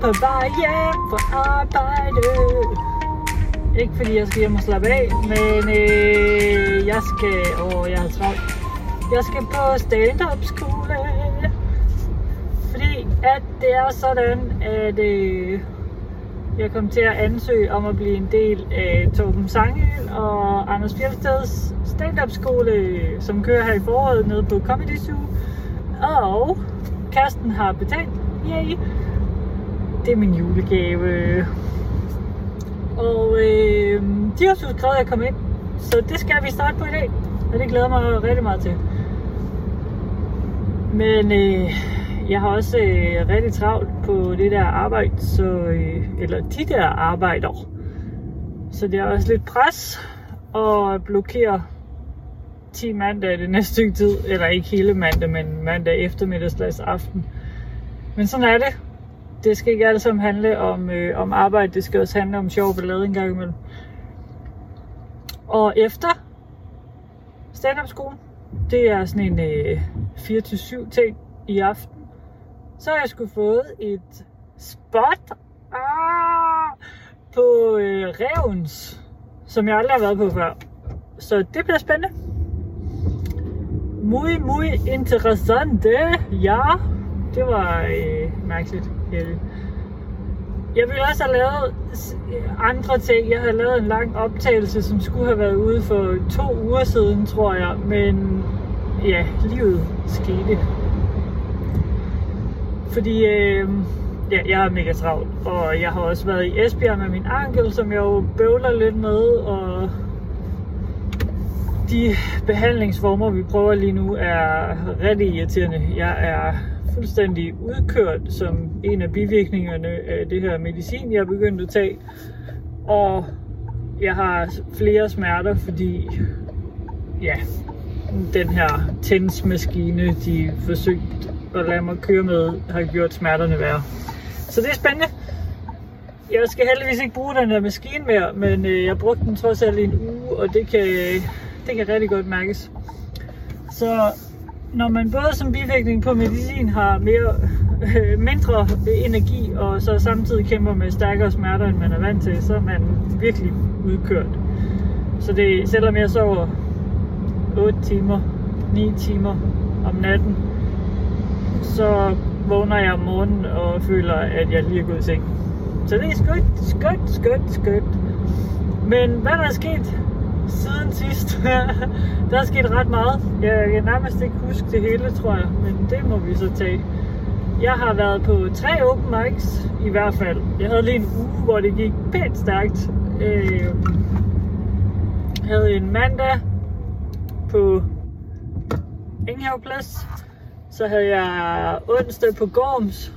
på vej hjem fra arbejde. Ikke fordi jeg skal hjem og slappe af, men øh, jeg skal... Åh, jeg har travlt. Jeg skal på stand-up skole. Fordi at det er sådan, at øh, jeg kom til at ansøge om at blive en del af Torben Sangel og Anders Fjeldsteds stand-up skole, som kører her i foråret nede på Comedy Zoo. Og Karsten har betalt. Yay! Det er min julegave. Og øh, de har så skrevet, at jeg komme ind. Så det skal vi starte på i dag. Og det glæder mig rigtig meget til. Men øh, jeg har også øh, rigtig travlt på det der arbejde, så, øh, eller de der arbejder. Så det er også lidt pres at blokere 10 mandag det næste stykke tid. Eller ikke hele mandag, men mandag eftermiddag aften. Men sådan er det. Det skal ikke alle sammen handle om, øh, om arbejde, det skal også handle om sjov ballade en gang imellem. Og efter stand-up skolen, det er sådan en øh, 4-7 ting i aften, så har jeg skulle fået et spot ah, på øh, Revens, som jeg aldrig har været på før. Så det bliver spændende. Muy, muy interessante. Ja, det var øh, mærkeligt. Jeg ville også have lavet andre ting. Jeg havde lavet en lang optagelse, som skulle have været ude for to uger siden, tror jeg. Men ja, livet skete. Fordi øh, ja, jeg er mega travlt, og jeg har også været i Esbjerg med min ankel, som jeg jo bøvler lidt med, og de behandlingsformer, vi prøver lige nu, er rigtig irriterende. Jeg er fuldstændig udkørt som en af bivirkningerne af det her medicin, jeg er begyndt at tage. Og jeg har flere smerter, fordi ja, den her tændsmaskine, de forsøgt at lade mig køre med, har gjort smerterne værre. Så det er spændende. Jeg skal heldigvis ikke bruge den der maskine mere, men øh, jeg brugte den trods alt i en uge, og det kan, det kan rigtig godt mærkes. Så når man både som bivirkning på medicin har mere, øh, mindre energi, og så samtidig kæmper med stærkere smerter, end man er vant til, så er man virkelig udkørt. Så det, selvom jeg sover 8 timer, 9 timer om natten, så vågner jeg om morgenen og føler, at jeg lige er gået i seng. Så det er skødt, skødt, skødt, skødt. Men hvad der er sket siden sidst? der er sket ret meget. Jeg kan nærmest ikke huske det hele, tror jeg. Men det må vi så tage. Jeg har været på tre open mics, i hvert fald. Jeg havde lige en uge, hvor det gik pænt stærkt. Øh, jeg havde en mandag på Enghaveplads. Så havde jeg onsdag på Gorms.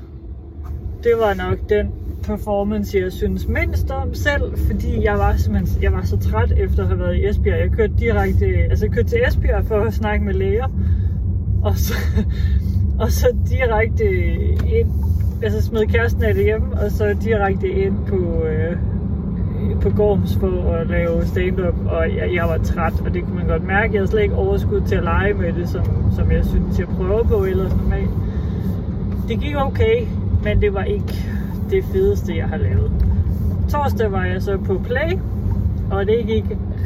Det var nok den performance, jeg synes mindst om selv, fordi jeg var simpelthen jeg var så træt efter at have været i Esbjerg. Jeg kørte direkte, altså jeg kørte til Esbjerg for at snakke med læger, og så, og så direkte ind, altså smed kæresten af det hjemme, og så direkte ind på, øh, på Gorms for at lave stand-up, og jeg, jeg var træt, og det kunne man godt mærke. Jeg havde slet ikke overskud til at lege med det, som, som jeg synes, jeg prøver på eller normalt. Det gik okay, men det var ikke det fedeste, jeg har lavet. Torsdag var jeg så på Play, og det gik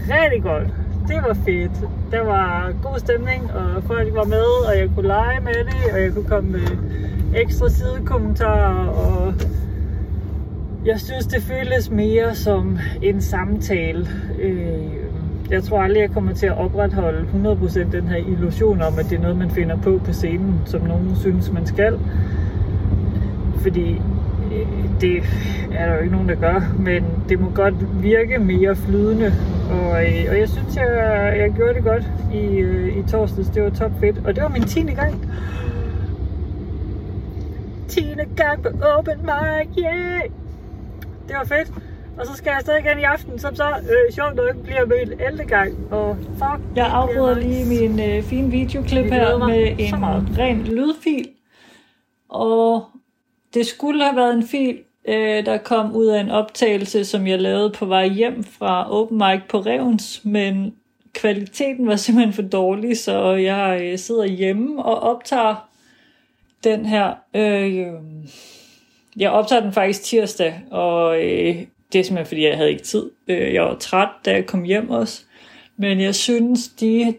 rigtig godt. Det var fedt. Der var god stemning, og folk var med, og jeg kunne lege med det, og jeg kunne komme med ekstra sidekommentarer, og jeg synes, det føles mere som en samtale. Øh, jeg tror aldrig, jeg kommer til at opretholde 100% den her illusion om, at det er noget, man finder på på scenen, som nogen synes, man skal. Fordi det er der jo ikke nogen, der gør, men det må godt virke mere flydende. Og, øh, og jeg synes, jeg, jeg gjorde det godt i, øh, i torsdags. Det var top fedt. Og det var min 10. gang. 10. gang på Open Mic, yeah! Det var fedt. Og så skal jeg stadig igen i aften, som så øh, sjovt nok bliver med en ældre gang. Og fuck, jeg afbryder lige min øh, fine videoklip her med en ren lydfil. Og det skulle have været en fil, øh, der kom ud af en optagelse, som jeg lavede på vej hjem fra Open Mic på Revens, men kvaliteten var simpelthen for dårlig, så jeg øh, sidder hjemme og optager den her. Øh, jeg optager den faktisk tirsdag, og øh, det er simpelthen fordi, jeg havde ikke tid. Øh, jeg var træt, da jeg kom hjem også. Men jeg synes, de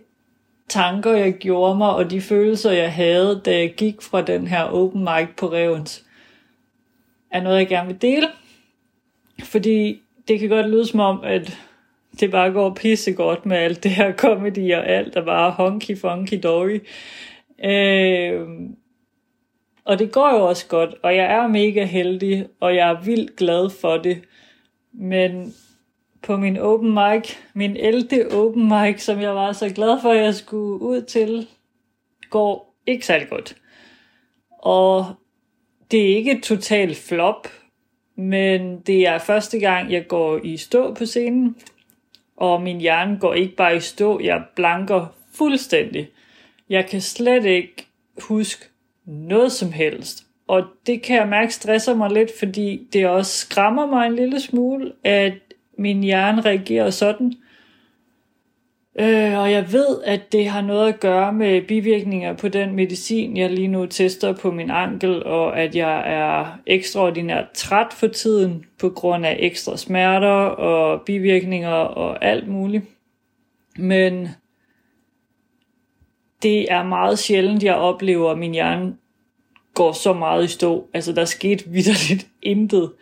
tanker, jeg gjorde mig, og de følelser, jeg havde, da jeg gik fra den her open mic på Revens, er noget, jeg gerne vil dele. Fordi det kan godt lyde som om, at det bare går pissegodt med alt det her comedy og alt, der bare honky funky dory. Øh, og det går jo også godt, og jeg er mega heldig, og jeg er vildt glad for det. Men på min open mic, min 11. open mic, som jeg var så glad for, at jeg skulle ud til, går ikke særlig godt. Og det er ikke et totalt flop, men det er første gang, jeg går i stå på scenen, og min hjerne går ikke bare i stå, jeg blanker fuldstændig. Jeg kan slet ikke huske noget som helst. Og det kan jeg mærke stresser mig lidt, fordi det også skræmmer mig en lille smule, at min hjerne reagerer sådan. Øh, og jeg ved, at det har noget at gøre med bivirkninger på den medicin, jeg lige nu tester på min ankel, og at jeg er ekstraordinært træt for tiden på grund af ekstra smerter og bivirkninger og alt muligt. Men det er meget sjældent, jeg oplever, at min hjerne går så meget i stå. Altså, der skete vidderligt intet.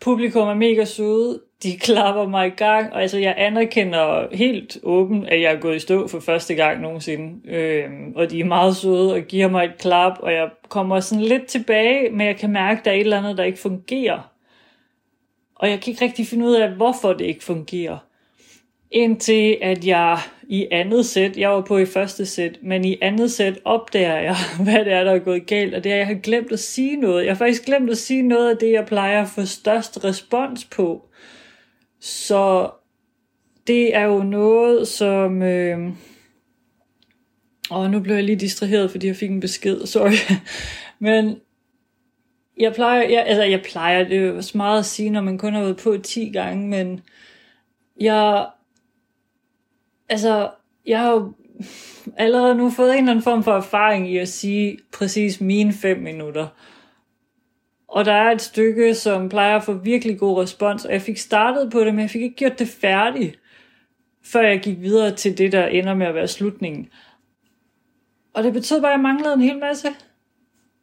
Publikum er mega søde de klapper mig i gang, og altså jeg anerkender helt åben, at jeg er gået i stå for første gang nogensinde, øhm, og de er meget søde og giver mig et klap, og jeg kommer sådan lidt tilbage, men jeg kan mærke, at der er et eller andet, der ikke fungerer. Og jeg kan ikke rigtig finde ud af, hvorfor det ikke fungerer. Indtil at jeg i andet sæt, jeg var på i første sæt, men i andet sæt opdager jeg, hvad det er, der er gået galt, og det er, at jeg har glemt at sige noget. Jeg har faktisk glemt at sige noget af det, jeg plejer at få størst respons på. Så det er jo noget, som... Øh... Og nu blev jeg lige distraheret, fordi jeg fik en besked, sorry. Men jeg plejer, jeg, altså jeg plejer, det er jo så meget at sige, når man kun har været på 10 gange, men jeg, altså, jeg har jo allerede nu fået en eller anden form for erfaring i at sige præcis mine 5 minutter. Og der er et stykke, som plejer at få virkelig god respons, og jeg fik startet på det, men jeg fik ikke gjort det færdigt, før jeg gik videre til det, der ender med at være slutningen. Og det betød bare, at jeg manglede en hel masse.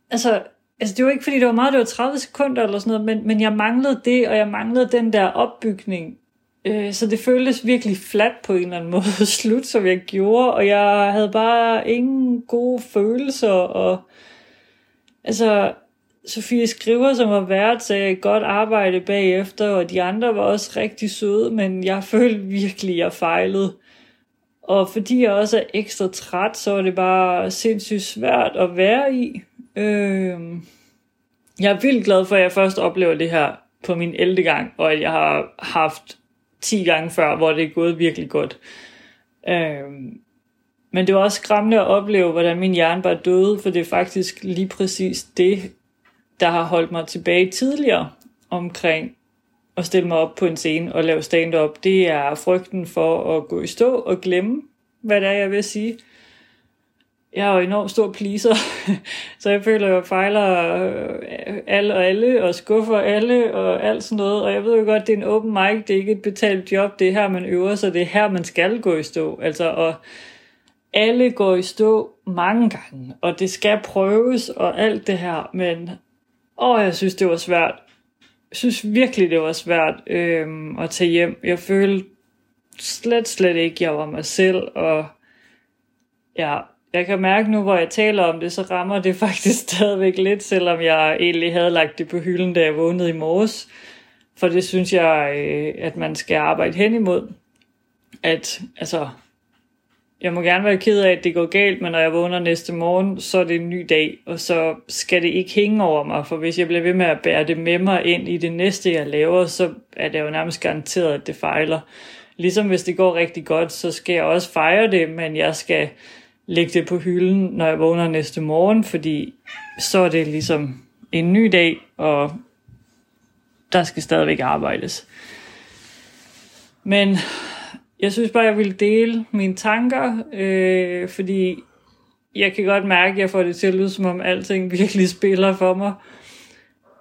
Altså, altså det var ikke fordi, det var meget, det var 30 sekunder eller sådan noget, men, men jeg manglede det, og jeg manglede den der opbygning. Øh, så det føltes virkelig fladt på en eller anden måde slut, som jeg gjorde, og jeg havde bare ingen gode følelser, og altså, Sofie Skriver, som var vært, sagde godt arbejde bagefter, og de andre var også rigtig søde, men jeg følte virkelig, at jeg fejlede. Og fordi jeg også er ekstra træt, så var det bare sindssygt svært at være i. Øh, jeg er vildt glad for, at jeg først oplever det her på min 11. gang, og at jeg har haft 10 gange før, hvor det er gået virkelig godt. Øh, men det var også skræmmende at opleve, hvordan min hjerne bare døde, for det er faktisk lige præcis det, der har holdt mig tilbage tidligere omkring at stille mig op på en scene og lave stand-up, det er frygten for at gå i stå og glemme, hvad det er, jeg vil sige. Jeg er jo enormt stor pleaser, så jeg føler, at jeg fejler øh, alle og alle, og skuffer alle, og alt sådan noget. Og jeg ved jo godt, det er en open mic, det er ikke et betalt job, det er her, man øver sig, det er her, man skal gå i stå. Altså, og alle går i stå mange gange, og det skal prøves, og alt det her, men Åh, jeg synes, det var svært. Jeg synes virkelig, det var svært øhm, at tage hjem. Jeg følte slet, slet ikke, jeg var mig selv, og ja, jeg kan mærke nu, hvor jeg taler om det, så rammer det faktisk stadigvæk lidt, selvom jeg egentlig havde lagt det på hylden, da jeg vågnede i morges. For det synes jeg, øh, at man skal arbejde hen imod. At, altså, jeg må gerne være ked af, at det går galt, men når jeg vågner næste morgen, så er det en ny dag, og så skal det ikke hænge over mig, for hvis jeg bliver ved med at bære det med mig ind i det næste, jeg laver, så er det jo nærmest garanteret, at det fejler. Ligesom hvis det går rigtig godt, så skal jeg også fejre det, men jeg skal lægge det på hylden, når jeg vågner næste morgen, fordi så er det ligesom en ny dag, og der skal stadigvæk arbejdes. Men jeg synes bare, jeg ville dele mine tanker, øh, fordi jeg kan godt mærke, at jeg får det til at lyde, som om alting virkelig spiller for mig.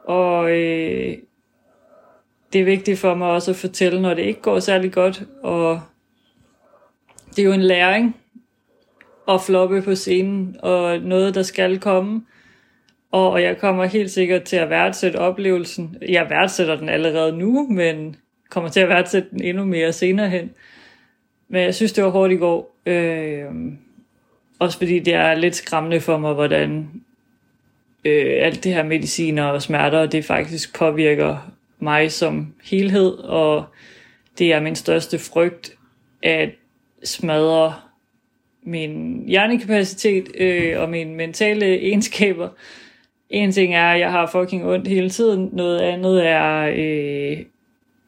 Og øh, det er vigtigt for mig også at fortælle, når det ikke går særlig godt. Og det er jo en læring at floppe på scenen, og noget, der skal komme. Og jeg kommer helt sikkert til at værdsætte oplevelsen. Jeg værdsætter den allerede nu, men kommer til at værdsætte den endnu mere senere hen. Men jeg synes, det var hårdt i går. Øh, også fordi det er lidt skræmmende for mig, hvordan øh, alt det her mediciner og smerter, det faktisk påvirker mig som helhed, og det er min største frygt, at smadre min hjernekapacitet øh, og mine mentale egenskaber. En ting er, at jeg har fucking ondt hele tiden. Noget andet er, øh,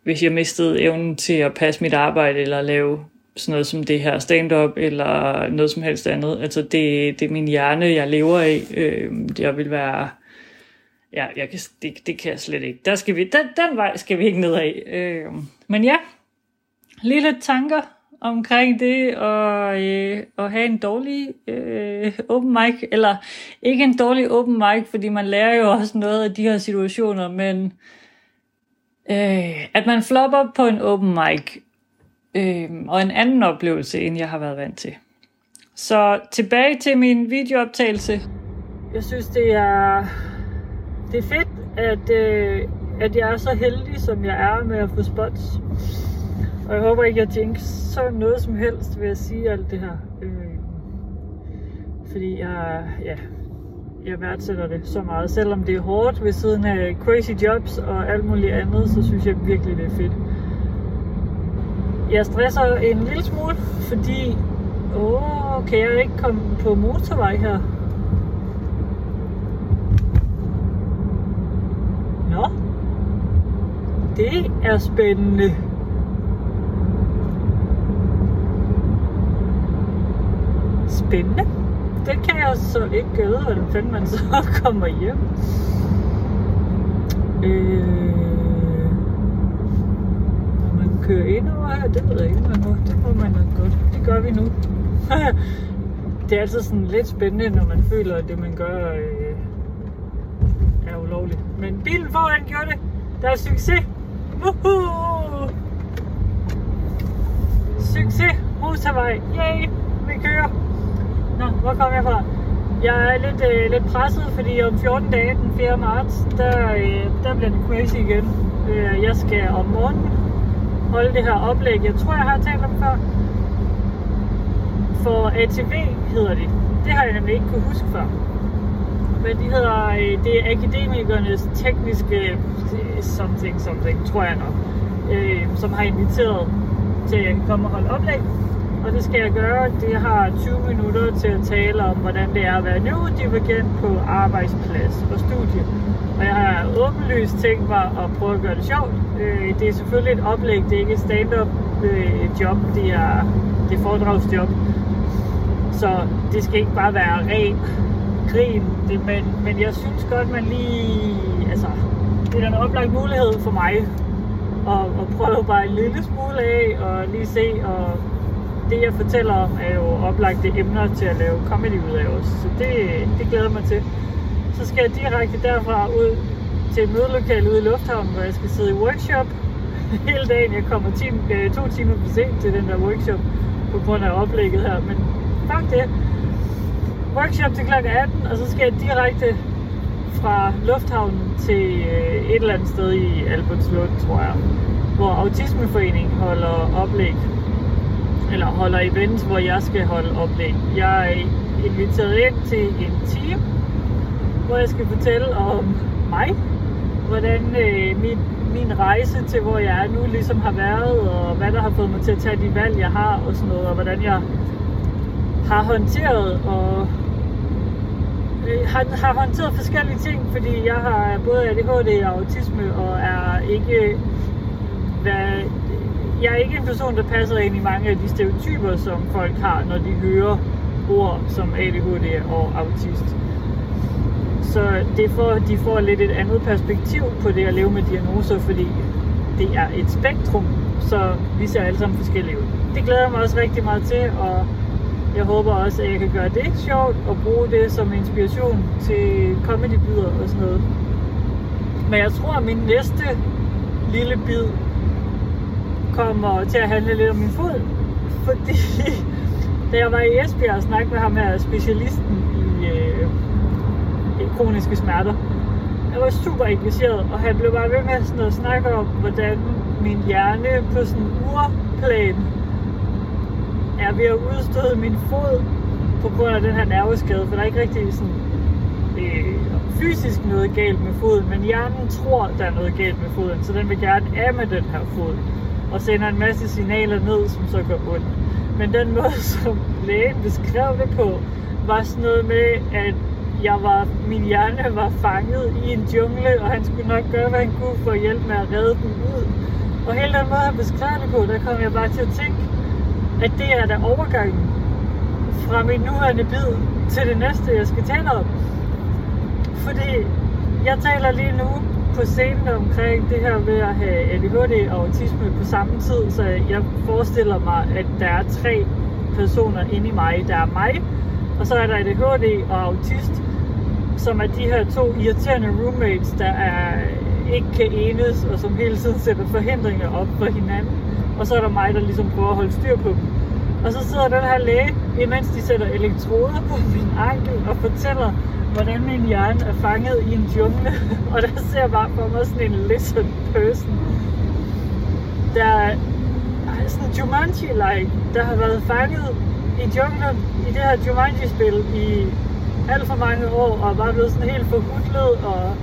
hvis jeg mistede evnen til at passe mit arbejde eller lave sådan noget som det her stand-up eller noget som helst andet. Altså det, det er min hjerne, jeg lever af. Øh, jeg vil være... Ja, jeg kan, det, det kan jeg slet ikke. Der skal vi, den, den vej skal vi ikke ned af. Øh, men ja, lige lidt tanker omkring det og øh, at have en dårlig øh, open mic, eller ikke en dårlig open mic, fordi man lærer jo også noget af de her situationer, men øh, at man flopper på en open mic, øh, og en anden oplevelse, end jeg har været vant til. Så tilbage til min videooptagelse. Jeg synes, det er, det er fedt, at, øh, at jeg er så heldig, som jeg er med at få spots. Og jeg håber ikke, jeg tænker så noget som helst ved at sige alt det her. Øh, fordi jeg, ja, jeg værdsætter det så meget. Selvom det er hårdt ved siden af crazy jobs og alt muligt andet, så synes jeg virkelig, det er fedt. Jeg stresser en lille smule, fordi... Åh, kan jeg ikke komme på motorvej her? Nå. Det er spændende. Spændende. Det kan jeg så ikke gøre, hvordan fanden man så kommer hjem. Øh køre ind over her? Det ved jeg ikke, man må. Det må man nok godt. Det gør vi nu. det er altid sådan lidt spændende, når man føler, at det man gør øh, er ulovligt. Men bilen foran gjorde det. Der er succes. Woohoo! Succes. Motorvej. Yay! Vi kører. Nå, hvor kom jeg fra? Jeg er lidt, øh, lidt presset, fordi om 14 dage, den 4. marts, der, øh, der bliver det crazy igen. Øh, jeg skal om morgenen holde det her oplæg. Jeg tror, jeg har talt om før. For ATV hedder det. Det har jeg nemlig ikke kunne huske før. Men de hedder, øh, det er akademikernes tekniske øh, something, something, tror jeg nok, øh, som har inviteret til at komme og holde oplæg. Og det skal jeg gøre. Det har 20 minutter til at tale om, hvordan det er at være neurodivergent på arbejdsplads og studie. Og jeg har åbenlyst tænkt mig at prøve at gøre det sjovt. Øh, det er selvfølgelig et oplæg, det er ikke et stand-up øh, job, det er, det er foredragsjob. Så det skal ikke bare være ren grin, det, men, men jeg synes godt, man lige, altså, det er en oplagt mulighed for mig at, at prøve bare en lille smule af, og lige se, og det jeg fortæller om er jo oplagte emner til at lave comedy ud af også. Så det, det glæder mig til så skal jeg direkte derfra ud til et mødelokale ude i Lufthavnen, hvor jeg skal sidde i workshop hele dagen. Jeg kommer time, øh, to timer for sent til den der workshop på grund af oplægget her, men fuck det. Workshop til kl. 18, og så skal jeg direkte fra Lufthavnen til øh, et eller andet sted i Albertslund, tror jeg, hvor Autismeforeningen holder oplæg, eller holder events, hvor jeg skal holde oplæg. Jeg er inviteret ind til en time, hvor jeg skal fortælle om mig, hvordan øh, min, min rejse til, hvor jeg er nu, ligesom har været, og hvad der har fået mig til at tage de valg, jeg har, og sådan noget, og hvordan jeg har håndteret og øh, har, har håndteret forskellige ting, fordi jeg har både ADHD og autisme, og er ikke hvad, jeg er ikke en person, der passer ind i mange af de stereotyper, som folk har, når de hører ord som ADHD og autist. Så det får, de får lidt et andet perspektiv på det at leve med diagnoser, fordi det er et spektrum, så vi ser alle sammen forskellige ud. Det glæder jeg mig også rigtig meget til, og jeg håber også, at jeg kan gøre det sjovt og bruge det som inspiration til comedy og sådan noget. Men jeg tror, at min næste lille bid kommer til at handle lidt om min fod. Fordi da jeg var i Esbjerg og snakkede med ham her, specialisten i, øh, i kroniske smerter, jeg var super engageret, og han blev bare ved med sådan at snakke om, hvordan min hjerne på sådan en urplan er ved at udstøde min fod på grund af den her nerveskade, for der er ikke rigtig sådan øh, fysisk noget galt med foden, men hjernen tror, der er noget galt med foden, så den vil gerne af med den her fod, og sender en masse signaler ned, som så går ondt. Men den måde, som lægen beskrev det på, var sådan noget med, at jeg var, min hjerne var fanget i en jungle, og han skulle nok gøre, hvad han kunne for at hjælpe med at redde den ud. Og hele den måde, han beskrev det på, der kom jeg bare til at tænke, at det er der overgangen fra min nuværende bid til det næste, jeg skal tale om. Fordi jeg taler lige nu på scenen omkring det her med at have ADHD og autisme på samme tid, så jeg forestiller mig, at der er tre personer inde i mig. Der er mig, og så er der ADHD og autist, som er de her to irriterende roommates, der er, ikke kan enes, og som hele tiden sætter forhindringer op for hinanden. Og så er der mig, der ligesom prøver at holde styr på dem. Og så sidder den her læge, imens de sætter elektroder på min ankel og fortæller, hvordan min hjerne er fanget i en jungle. og der ser jeg bare for mig sådan en lizard person. Der er sådan Jumanji-like, der har været fanget i junglen i det her Jumanji-spil i alt for mange år, og bare blevet sådan helt forhudlet og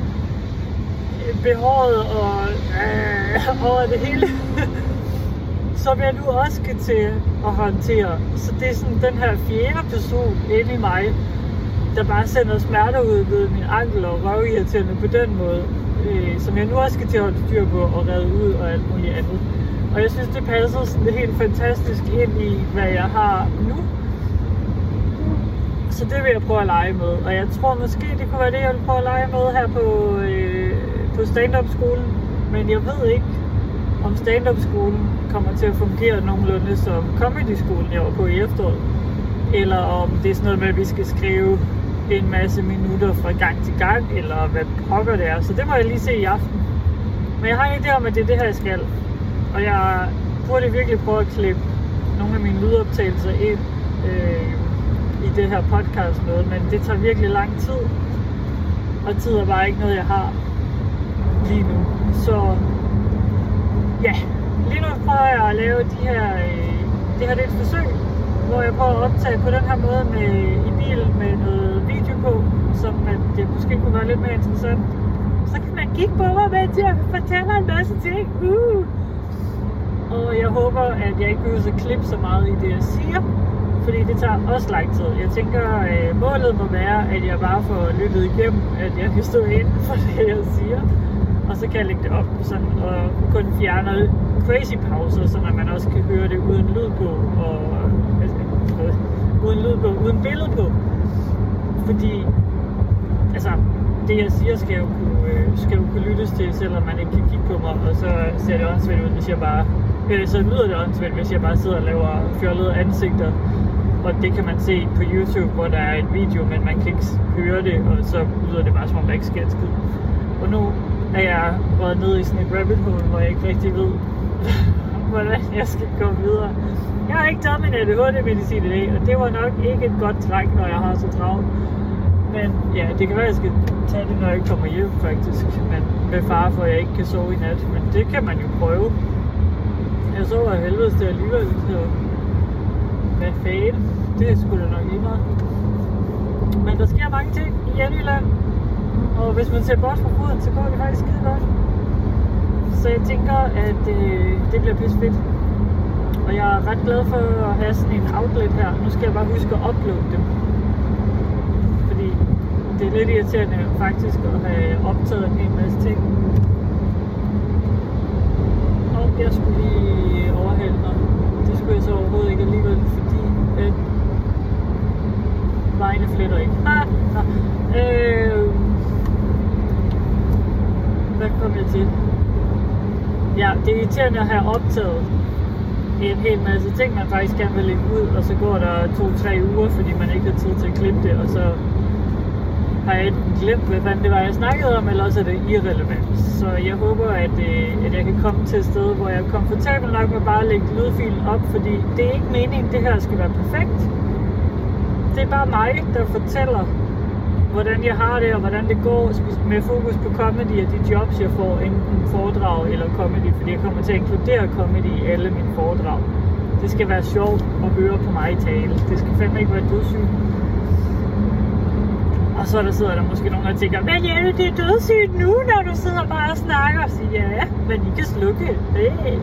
behåret og øh, over det hele. som jeg nu også skal til at håndtere. Så det er sådan den her fjerde person inde i mig, der bare sender smerter ud ved min ankel og røvirriterende på den måde, øh, som jeg nu også skal til at holde styr på og redde ud og alt muligt andet. Og jeg synes, det passer sådan helt fantastisk ind i, hvad jeg har nu. Så det vil jeg prøve at lege med. Og jeg tror måske, det kunne være det, jeg vil prøve at lege med her på, øh, på stand-up-skolen. Men jeg ved ikke, om stand-up-skolen kommer til at fungere nogenlunde som comedy-skolen, jeg var på i efteråret. Eller om det er sådan noget med, at vi skal skrive en masse minutter fra gang til gang, eller hvad pokker det er. Så det må jeg lige se i aften. Men jeg har en idé om, at det er det her, jeg skal. Og jeg burde virkelig prøve at klippe nogle af mine lydoptagelser ind øh, i det her podcast med, men det tager virkelig lang tid. Og tid er bare ikke noget, jeg har lige nu. Så ja, lige nu prøver jeg at lave de her, øh, det her det er et forsøg, hvor jeg prøver at optage på den her måde med, i bil med noget video på, som at det måske kunne være lidt mere interessant. Så kan man kigge på mig, mens jeg fortæller en masse ting. Uh! Og jeg håber, at jeg ikke behøver at klippe så meget i det, jeg siger. Fordi det tager også lang tid. Jeg tænker, at målet må være, at jeg bare får lyttet igennem, at jeg kan stå inden for det, jeg siger og så kan jeg lægge det op sådan, og kun fjerne crazy pauser, så man også kan høre det uden lyd på, og uden lyd på, uden billede på. Fordi, altså, det jeg siger skal jo kunne, øh, skal jo kunne lyttes til, selvom man ikke kan kigge på mig, og så ser det åndssvagt ud, hvis jeg bare, øh, så lyder det åndssvagt, hvis jeg bare sidder og laver fjollede ansigter, og det kan man se på YouTube, hvor der er en video, men man kan ikke høre det, og så lyder det bare som om der ikke sker skid. Og nu er jeg røget ned i sådan et rabbit hole, hvor jeg ikke rigtig ved, hvordan jeg skal gå videre. Jeg har ikke taget min ADHD-medicin i dag, og det var nok ikke et godt træk, når jeg har så travlt. Men ja, det kan være, at jeg skal tage det, når jeg kommer hjem faktisk. Men med far for, at jeg ikke kan sove i nat. Men det kan man jo prøve. Jeg sover af helvede til alligevel, så hvad fanden, det er sgu da nok lige meget. Men der sker mange ting i Jylland, og hvis man ser bort fra foden, så går det faktisk skide godt. Så jeg tænker, at øh, det bliver pisse fedt. Og jeg er ret glad for at have sådan en outlet her. Nu skal jeg bare huske at uploade dem. Fordi det er lidt irriterende faktisk at have optaget en hel masse ting. Og jeg skulle lige overhælde mig. Det skulle jeg så overhovedet ikke alligevel, fordi at vejene flytter ikke. Ah, ah. Øh, hvad kom jeg til? Ja, det er irriterende at have optaget en hel masse ting, man faktisk gerne vil lægge ud, og så går der to-tre uger, fordi man ikke har tid til at klippe det, og så har jeg enten glemt, hvad fanden det var, jeg snakkede om, eller også er det irrelevant. Så jeg håber, at, øh, at jeg kan komme til et sted, hvor jeg er komfortabel nok med bare at lægge lydfilen op, fordi det er ikke meningen, at det her skal være perfekt. Det er bare mig, der fortæller, hvordan jeg har det, og hvordan det går med fokus på comedy og de jobs, jeg får, enten foredrag eller comedy, fordi jeg kommer til at inkludere comedy i alle mine foredrag. Det skal være sjovt at høre på mig tale. Det skal fandme ikke være dødssygt. Og så der sidder der måske nogen, der tænker, men Jelle, det er dødssygt nu, når du sidder bare og snakker. Og siger, ja, men I kan slukke. Hey.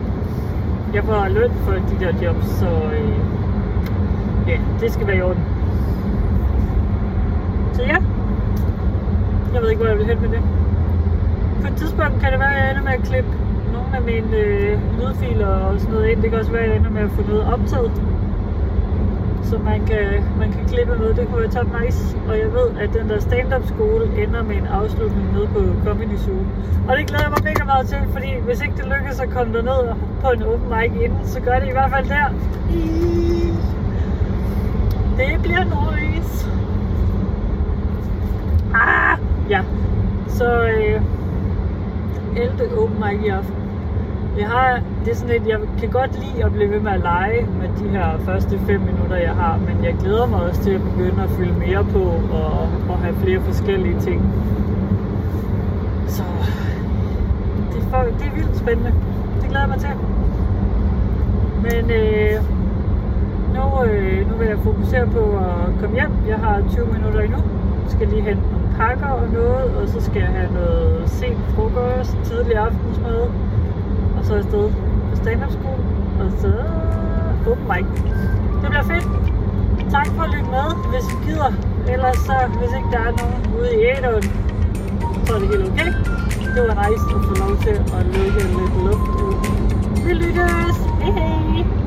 Jeg får løn for de der jobs, så øh, ja, det skal være i orden. Så ja, jeg ved ikke, hvor jeg vil hen med det. På et tidspunkt kan det være, at jeg ender med at klippe nogle af mine øh, lydfiler og sådan noget ind. Det kan også være, at jeg ender med at få noget optaget, så man kan, man kan klippe med. Det kunne være top nice. Og jeg ved, at den der stand-up skole ender med en afslutning nede på Comedy Zoo. Og det glæder jeg mig mega meget til, fordi hvis ikke det lykkes at komme derned på en open mic inden, så gør det i hvert fald der. Det bliver noise. Ah! Ja, så øh, 11. open mic i aften. Jeg har, det er sådan et, jeg kan godt lide at blive ved med at lege med de her første 5 minutter, jeg har, men jeg glæder mig også til at begynde at fylde mere på og, og have flere forskellige ting. Så det er, for, det er vildt spændende. Det glæder jeg mig til. Men øh, nu, øh, nu vil jeg fokusere på at komme hjem. Jeg har 20 minutter endnu. Jeg skal lige hente pakker og noget, og så skal jeg have noget sent frokost, tidlig aftensmad, og så afsted på stand-up skole, og så oh open mic. Det bliver fedt. Tak for at lytte med, hvis I gider. Ellers så, hvis ikke der er nogen ude i æderen, så er det helt okay. Det var nice at få lov til at lukke lidt luft ud. Vi lyttes! Hej hej!